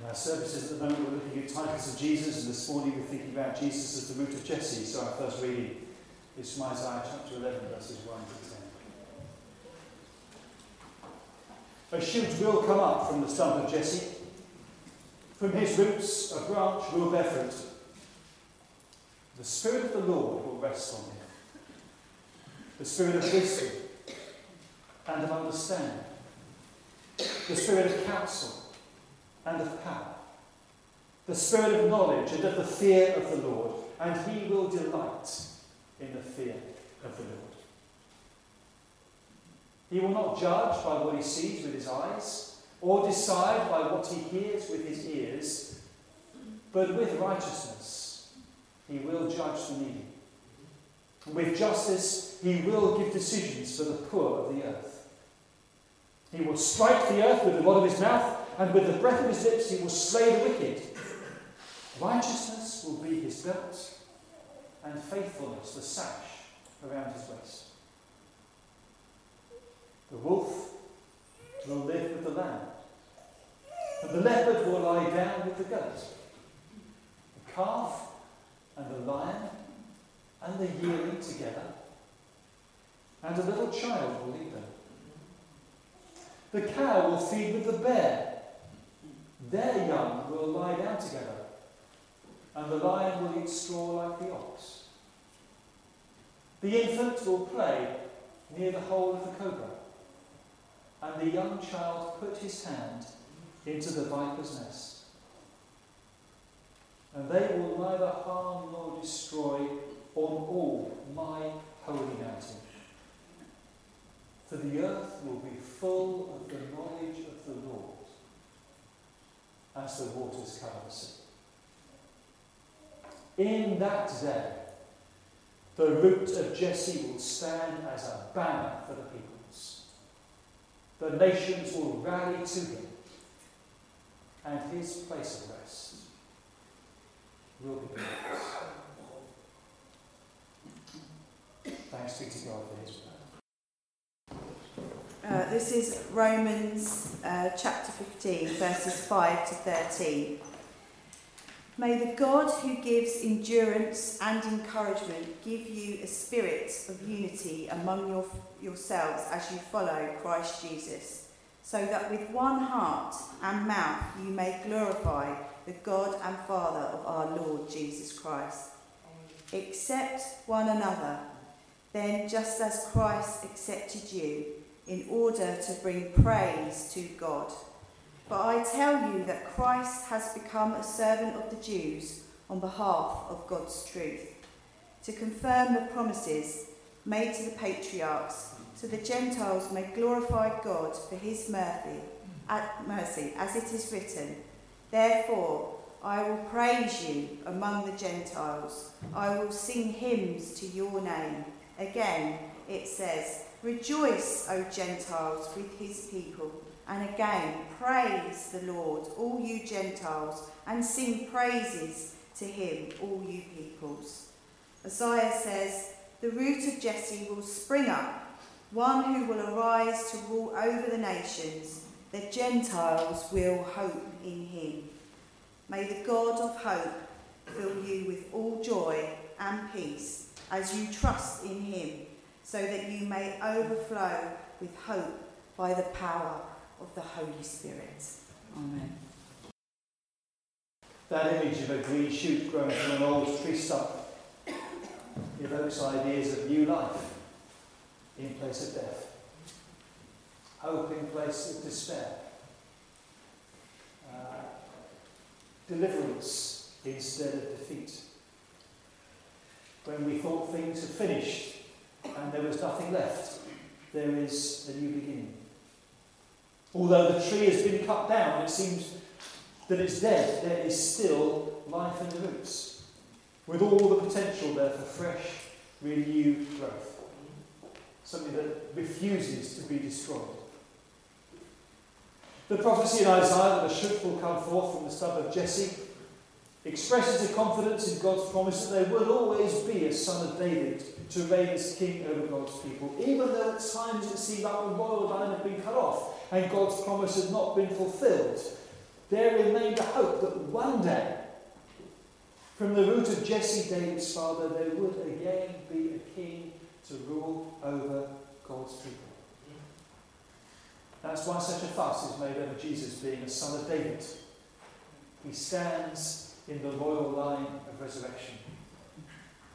In our services at the moment, we're looking at titles of Jesus, and this morning we're thinking about Jesus as the root of Jesse. So our first reading is from Isaiah chapter 11, verses 1 to 10. A shoot will come up from the stump of Jesse. From his roots, a branch will bear fruit. The Spirit of the Lord will rest on him the Spirit of wisdom and of understanding, the Spirit of counsel and of power, the Spirit of knowledge and of the fear of the Lord, and he will delight in the fear of the Lord. He will not judge by what he sees with his eyes, or decide by what he hears with his ears, but with righteousness he will judge the needy. And With justice he will give decisions for the poor of the earth. He will strike the earth with the rod of his mouth, and with the breath of his lips he will slay the wicked. Righteousness will be his belt, and faithfulness the sash around his waist. The wolf will live with the lamb, and the leopard will lie down with the goat. The calf and the lion and the yearling together, and a little child will lead them. The cow will feed with the bear, their young will lie down together, and the lion will eat straw like the ox. The infant will play near the hole of the cobra, and the young child put his hand into the viper's nest. And they will neither harm nor destroy on all my holy mountain. For the earth will be full of the knowledge of the Lord as the waters cover the sea. In that day, the root of Jesse will stand as a banner for the peoples. The nations will rally to him, and his place of rest will be theirs. Thanks be to God for his word. Uh, this is Romans uh, chapter 15, verses 5 to 13. May the God who gives endurance and encouragement give you a spirit of unity among your, yourselves as you follow Christ Jesus, so that with one heart and mouth you may glorify the God and Father of our Lord Jesus Christ. Accept one another then, just as Christ accepted you in order to bring praise to God. But I tell you that Christ has become a servant of the Jews on behalf of God's truth, to confirm the promises made to the patriarchs, so the Gentiles may glorify God for his mercy, at mercy as it is written. Therefore, I will praise you among the Gentiles. I will sing hymns to your name. Again, it says, Rejoice, O Gentiles, with his people. And again, praise the Lord, all you Gentiles, and sing praises to him, all you peoples. Isaiah says, The root of Jesse will spring up, one who will arise to rule over the nations. The Gentiles will hope in him. May the God of hope fill you with all joy and peace as you trust in him, so that you may overflow with hope by the power of the Holy Spirit. Amen. That image of a green shoot growing from an old tree stump evokes ideas of new life in place of death, hope in place of despair, uh, deliverance instead of defeat when we thought things had finished and there was nothing left, there is a new beginning. Although the tree has been cut down, it seems that it's dead, there is still life in the roots, with all the potential there for fresh, renewed growth. Something that refuses to be destroyed. The prophecy in Isaiah that a shoot will come forth from the stub of Jesse expresses a confidence in God's promise that there will always be a son of David to reign as king over God's people, even though at times it seemed like the royal line had been cut off and God's promise had not been fulfilled. there remained a hope that one day, from the root of Jesse, David's father, there would again be a king to rule over God's people. That's why such a fuss is made over Jesus being a son of David. He stands in the royal line of resurrection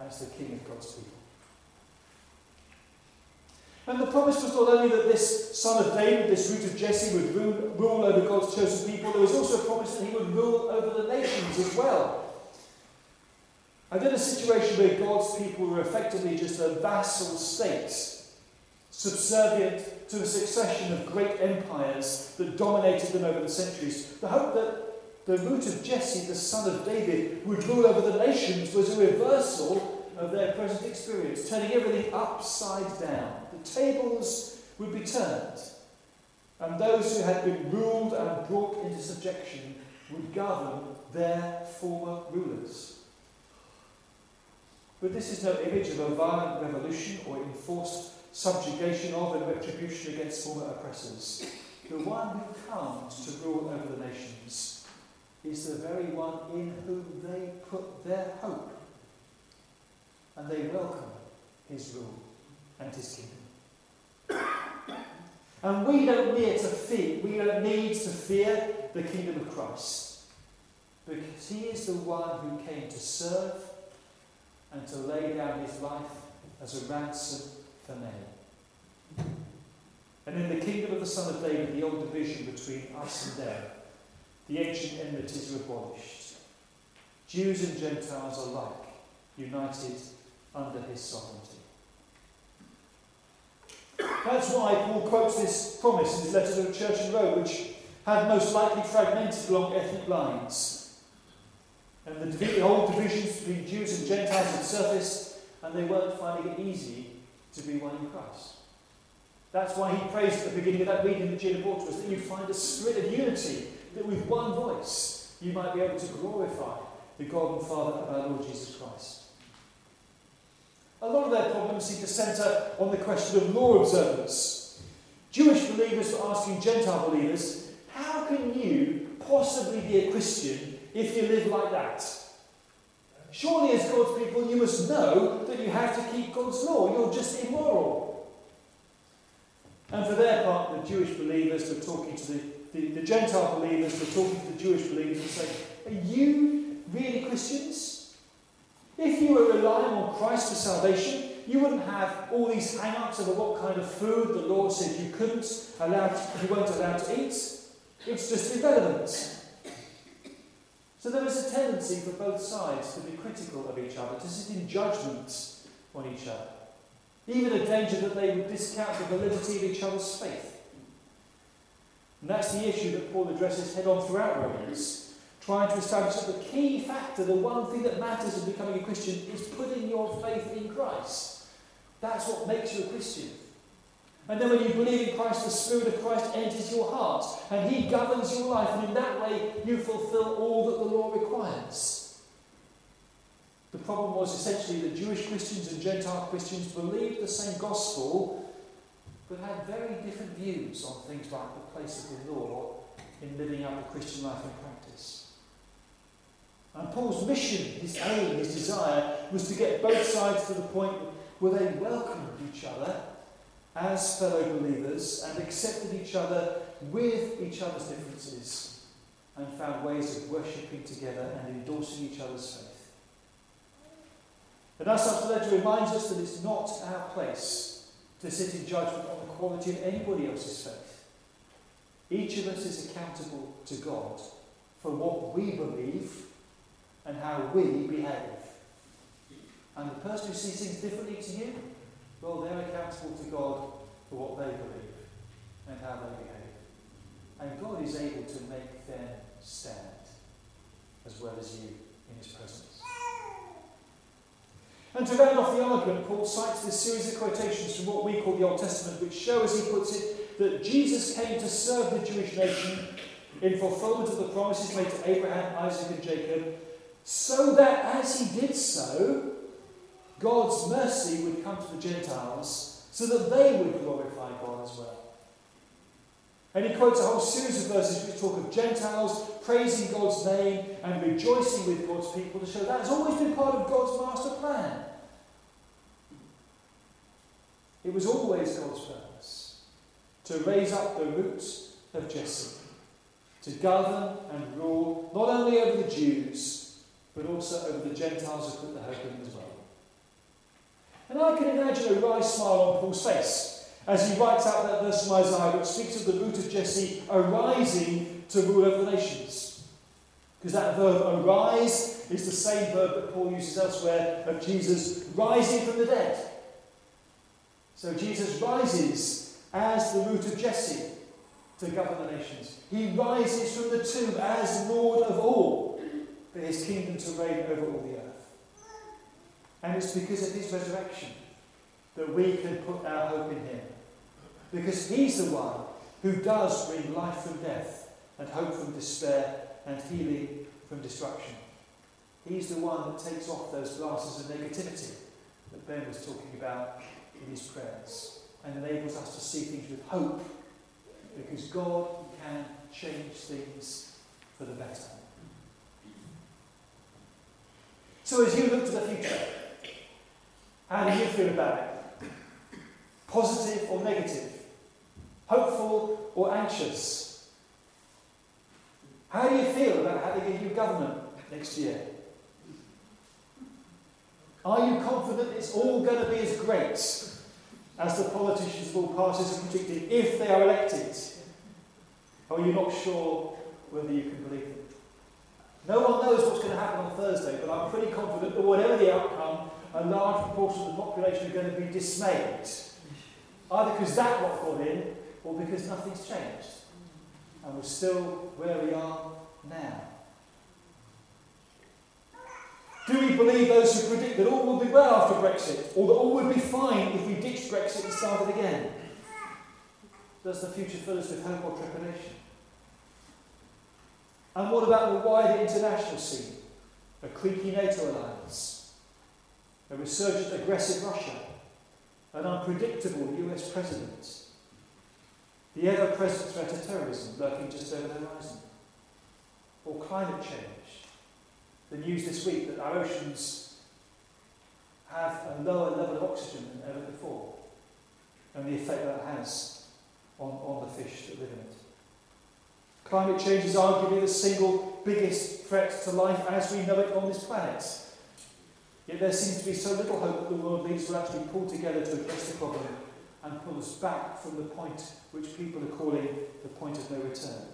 as the king of God's people. And the promise was not only that this son of David, this root of Jesse, would rule, rule over God's chosen people, there was also a promise that he would rule over the nations as well. And in a situation where God's people were effectively just a vassal state, subservient to a succession of great empires that dominated them over the centuries, the hope that the root of Jesse, the son of David, would rule over the nations was a reversal of their present experience, turning everything upside down. The tables would be turned, and those who had been ruled and brought into subjection would govern their former rulers. But this is no image of a violent revolution or enforced subjugation of and retribution against former oppressors. The one who comes to rule over the nations is the very one in whom they put their hope. And they welcome his rule and his kingdom. And we don't need to fear, we don't need to fear the kingdom of Christ. Because he is the one who came to serve and to lay down his life as a ransom for many. And in the kingdom of the Son of David, the old division between us and them, the ancient enmities are abolished. Jews and Gentiles alike united under his sovereignty. That's why Paul quotes this promise in his letter to the church in Rome, which had most likely fragmented along ethnic lines and the, the old divisions between Jews and Gentiles had surfaced, and they weren't finding it easy to be one in Christ. That's why he prays at the beginning of that reading that Gina brought to us that you find a spirit of unity, that with one voice you might be able to glorify the God and Father of our Lord Jesus Christ. A lot of their problems seem to centre on the question of law observance. Jewish believers were asking Gentile believers, how can you possibly be a Christian if you live like that. Surely, as God's people, you must know that you have to keep God's law. You're just immoral. And for their part, the Jewish believers were talking to the, the, the Gentile believers, were talking to the Jewish believers and saying, Are you really Christians? If you were relying on Christ for salvation, you wouldn't have all these hang ups over what kind of food the Lord said you couldn't allow, you weren't allowed to eat. It's just irrelevant. So there is a tendency for both sides to be critical of each other, to sit in judgment on each other. Even a danger that they would discount the validity of each other's faith. And that's the issue that Paul addresses head on throughout Romans, trying to establish that the key factor, the one thing that matters in becoming a Christian, is putting your faith in Christ. That's what makes you a Christian. And then when you believe in Christ, the Spirit of Christ enters your heart and He governs your life, and in that way you fulfill all that the law requires. The problem was essentially that Jewish Christians and Gentile Christians believed the same gospel but had very different views on things like the place of the law in living out the Christian life in practice. And Paul's mission, his aim, his desire was to get both sides to the point where they welcomed each other as fellow believers and accepted each other with each other's differences and found ways of worshipping together and endorsing each other's faith. And as such, the letter reminds us that it's not our place to sit in judgment quality of anybody else's faith. Each of us is accountable to God for what we believe and how we behave. And the person who sees things differently to you well, they're accountable to God for what they believe and how they behave. And God is able to make them stand as well as you in his presence. And to round off the argument, Paul cites this series of quotations from what we call the Old Testament, which show, as he puts it, that Jesus came to serve the Jewish nation in fulfillment of the promises made to Abraham, Isaac, and Jacob, so that as he did so, God's mercy would come to the Gentiles so that they would glorify God as well. And he quotes a whole series of verses which talk of Gentiles praising God's name and rejoicing with God's people to show that has always been part of God's master plan. It was always God's purpose to raise up the roots of Jesse, to govern and rule not only over the Jews, but also over the Gentiles who put their hope in as well. And I can imagine a wry smile on Paul's face as he writes out that verse from Isaiah which speaks of the root of Jesse arising to rule over the nations. Because that verb arise is the same verb that Paul uses elsewhere of Jesus rising from the dead. So Jesus rises as the root of Jesse to govern the nations. He rises from the tomb as Lord of all, for his kingdom to reign over all the earth. And it's because of his resurrection that we can put our hope in him. Because he's the one who does bring life from death and hope from despair and healing from destruction. He's the one that takes off those glasses of negativity that Ben was talking about in his prayers and enables us to see things with hope because God can change things for the better. So, as you look to the future, how do you feel about it? Positive or negative? Hopeful or anxious? How do you feel about having a new government next year? Are you confident it's all going to be as great as the politicians of all parties are predicting if they are elected? Or are you not sure whether you can believe them? No one knows what's going to happen on Thursday, but I'm pretty confident that whatever the outcome, a large proportion of the population are going to be dismayed. Either because that lot got in, or because nothing's changed. And we're still where we are now. Do we believe those who predict that all will be well after Brexit, or that all would be fine if we ditched Brexit and started again? Does the future fill us with hope or trepidation? And what about the wider international scene? A creaky NATO alliance, a resurgent aggressive Russia, an unpredictable US president, the ever present threat of terrorism lurking just over the horizon, or climate change the news this week that our oceans have a lower level of oxygen than ever before, and the effect that has on, on the fish that live in it. Climate change is arguably the single biggest threat to life as we know it on this planet. Yet there seems to be so little hope that the world leaders will actually pull together to address the problem and pull us back from the point which people are calling the point of no return.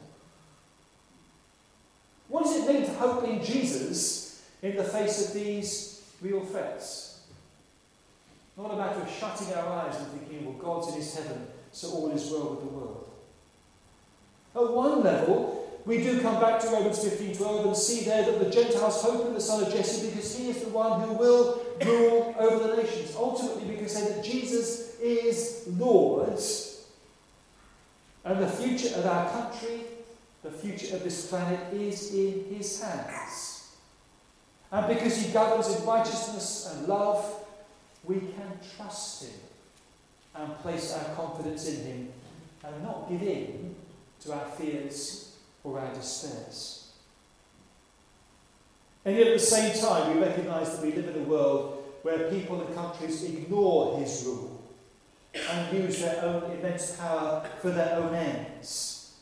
What does it mean to hope in Jesus in the face of these real threats? Not a matter of shutting our eyes and thinking, well, God's in his heaven, so all is well with the world. At one level, we do come back to Romans 15:12 and see there that the Gentiles hope in the Son of Jesse because he is the one who will rule over the nations. Ultimately, we can say that Jesus is Lord, and the future of our country the future of this planet is in his hands. And because he governs in righteousness and love, we can trust him and place our confidence in him and not give in to our fears or our despairs. And yet at the same time, we recognise that we live in a world where people and countries ignore his rule and use their own immense power for their own ends.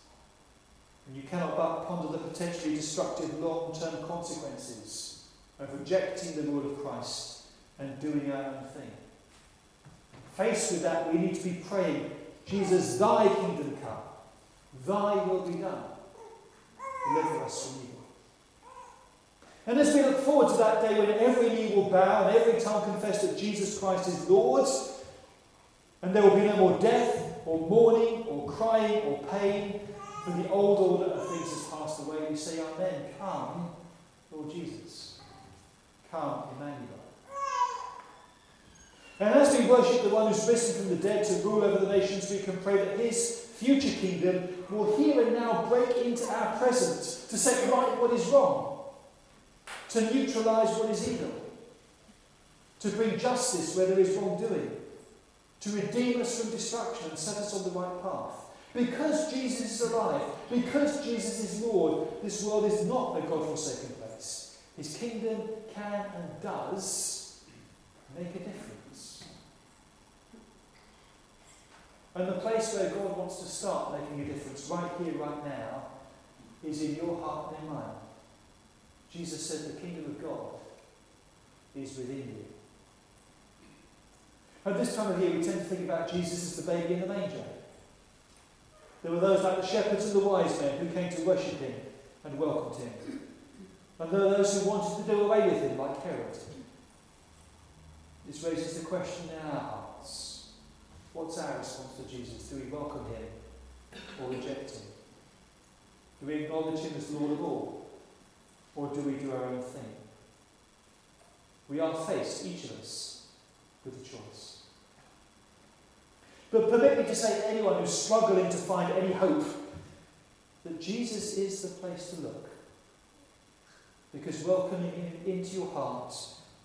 And you cannot but ponder the potentially destructive long term consequences of rejecting the rule of Christ and doing our own thing. Faced with that, we need to be praying, Jesus, thy kingdom come, thy will be done. Deliver us from evil. And as we look forward to that day when every knee will bow and every tongue confess that Jesus Christ is Lord, and there will be no more death, or mourning, or crying, or pain, for the old order of things has passed away, we say, Amen. Come, Lord Jesus. Come, Emmanuel. And as we worship the one who's risen from the dead to rule over the nations, we can pray that his future kingdom will here and now break into our present to set right what is wrong, to neutralise what is evil, to bring justice where there is wrongdoing, to redeem us from destruction and set us on the right path Because Jesus is alive, because Jesus is Lord, this world is not a God forsaken place. His kingdom can and does make a difference. And the place where God wants to start making a difference, right here, right now, is in your heart and in mine. Jesus said the kingdom of God is within you. At this time of year, we tend to think about Jesus as the baby in the manger. There were those like the shepherds and the wise men who came to worship him and welcomed him. And there were those who wanted to do away with him, like Herod. This raises the question hearts what's our response to Jesus? Do we welcome him or reject him? Do we acknowledge him as Lord of all? Or do we do our own thing? We are faced, each of us, with a choice. But permit me to say to anyone who's struggling to find any hope that Jesus is the place to look. Because welcoming him into your heart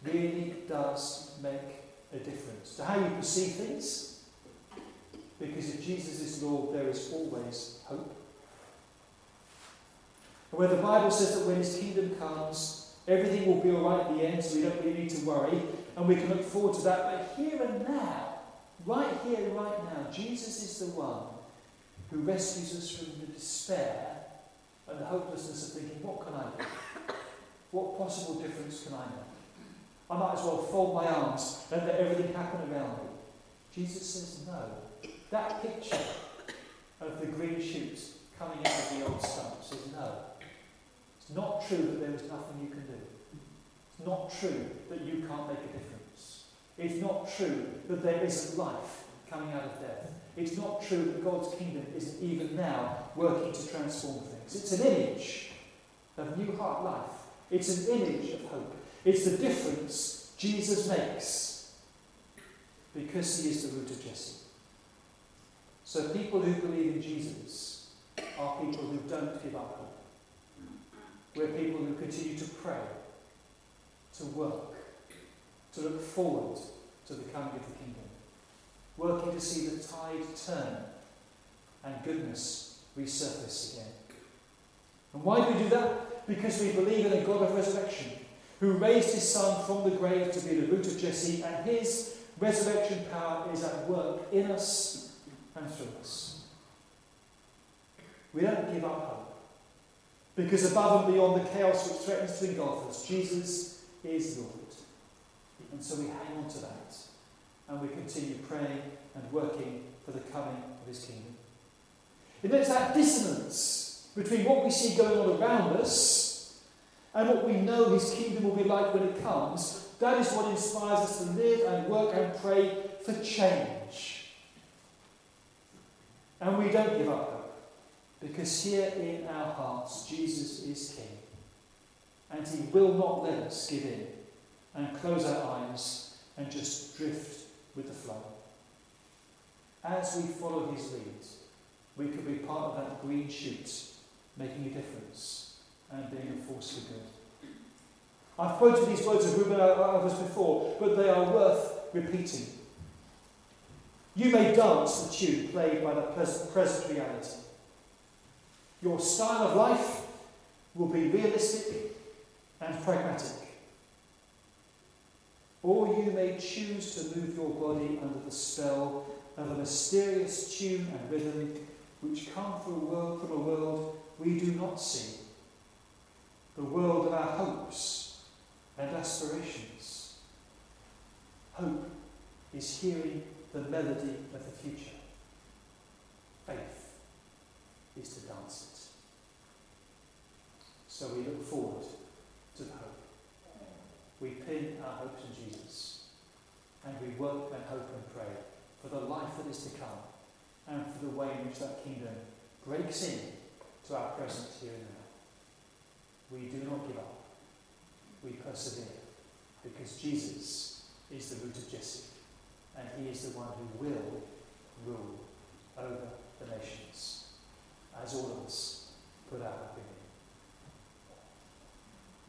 really does make a difference to how you perceive things. Because if Jesus is Lord, there is always hope. And where the Bible says that when his kingdom comes, everything will be all right at the end, so we don't really need to worry, and we can look forward to that. But here and now, right here, right now, Jesus is the one who rescues us from the despair and the hopelessness of thinking, what can I do? What possible difference can I make? I might as well fold my arms and let everything happen around me. Jesus says no. That picture of the green shoots coming out of the old stump says no. It's not true that there is nothing you can do. It's not true that you can't make a difference. It's not true that there isn't life coming out of death. It's not true that God's kingdom isn't even now working to transform things. It's an image of new heart life. It's an image of hope. It's the difference Jesus makes because he is the root of Jesse. So people who believe in Jesus are people who don't give up hope. We're people who continue to pray, to work, to look forward to the coming of the kingdom, working to see the tide turn and goodness resurface again. And why do we do that? Because we believe in a God of resurrection who raised his son from the grave to be the root of Jesse, and his resurrection power is at work in us and through us. We don't give up hope. Because above and beyond the chaos which threatens to engulf us, Jesus is Lord. And so we hang on to that. And we continue praying and working for the coming of his kingdom. And there's that dissonance between what we see going on around us and what we know his kingdom will be like when it comes, that is what inspires us to live and work and pray for change. And we don't give up hope, because here in our hearts, Jesus is King. And he will not let us give in and close our eyes and just drift with the flow. As we follow his lead, we could be part of that green shoot, making a difference and being a force for good. I've quoted these words of Reuben uh, others before, but they are worth repeating. You may dance the tune played by the present reality. Your style of life will be realistic and pragmatic. Or you may choose to move your body under the spell of a mysterious tune and rhythm which come from a world, from a world we do not see the world of our hopes and aspirations. Hope is hearing the melody of the future. Faith is to dance it. So we look forward to the hope. We pin our hopes in Jesus. And we work and hope and pray for the life that is to come and for the way in which that kingdom breaks in to our present here and now. We do not give up. We persevere because Jesus is the root of Jesse and he is the one who will rule over the nations as all of us put our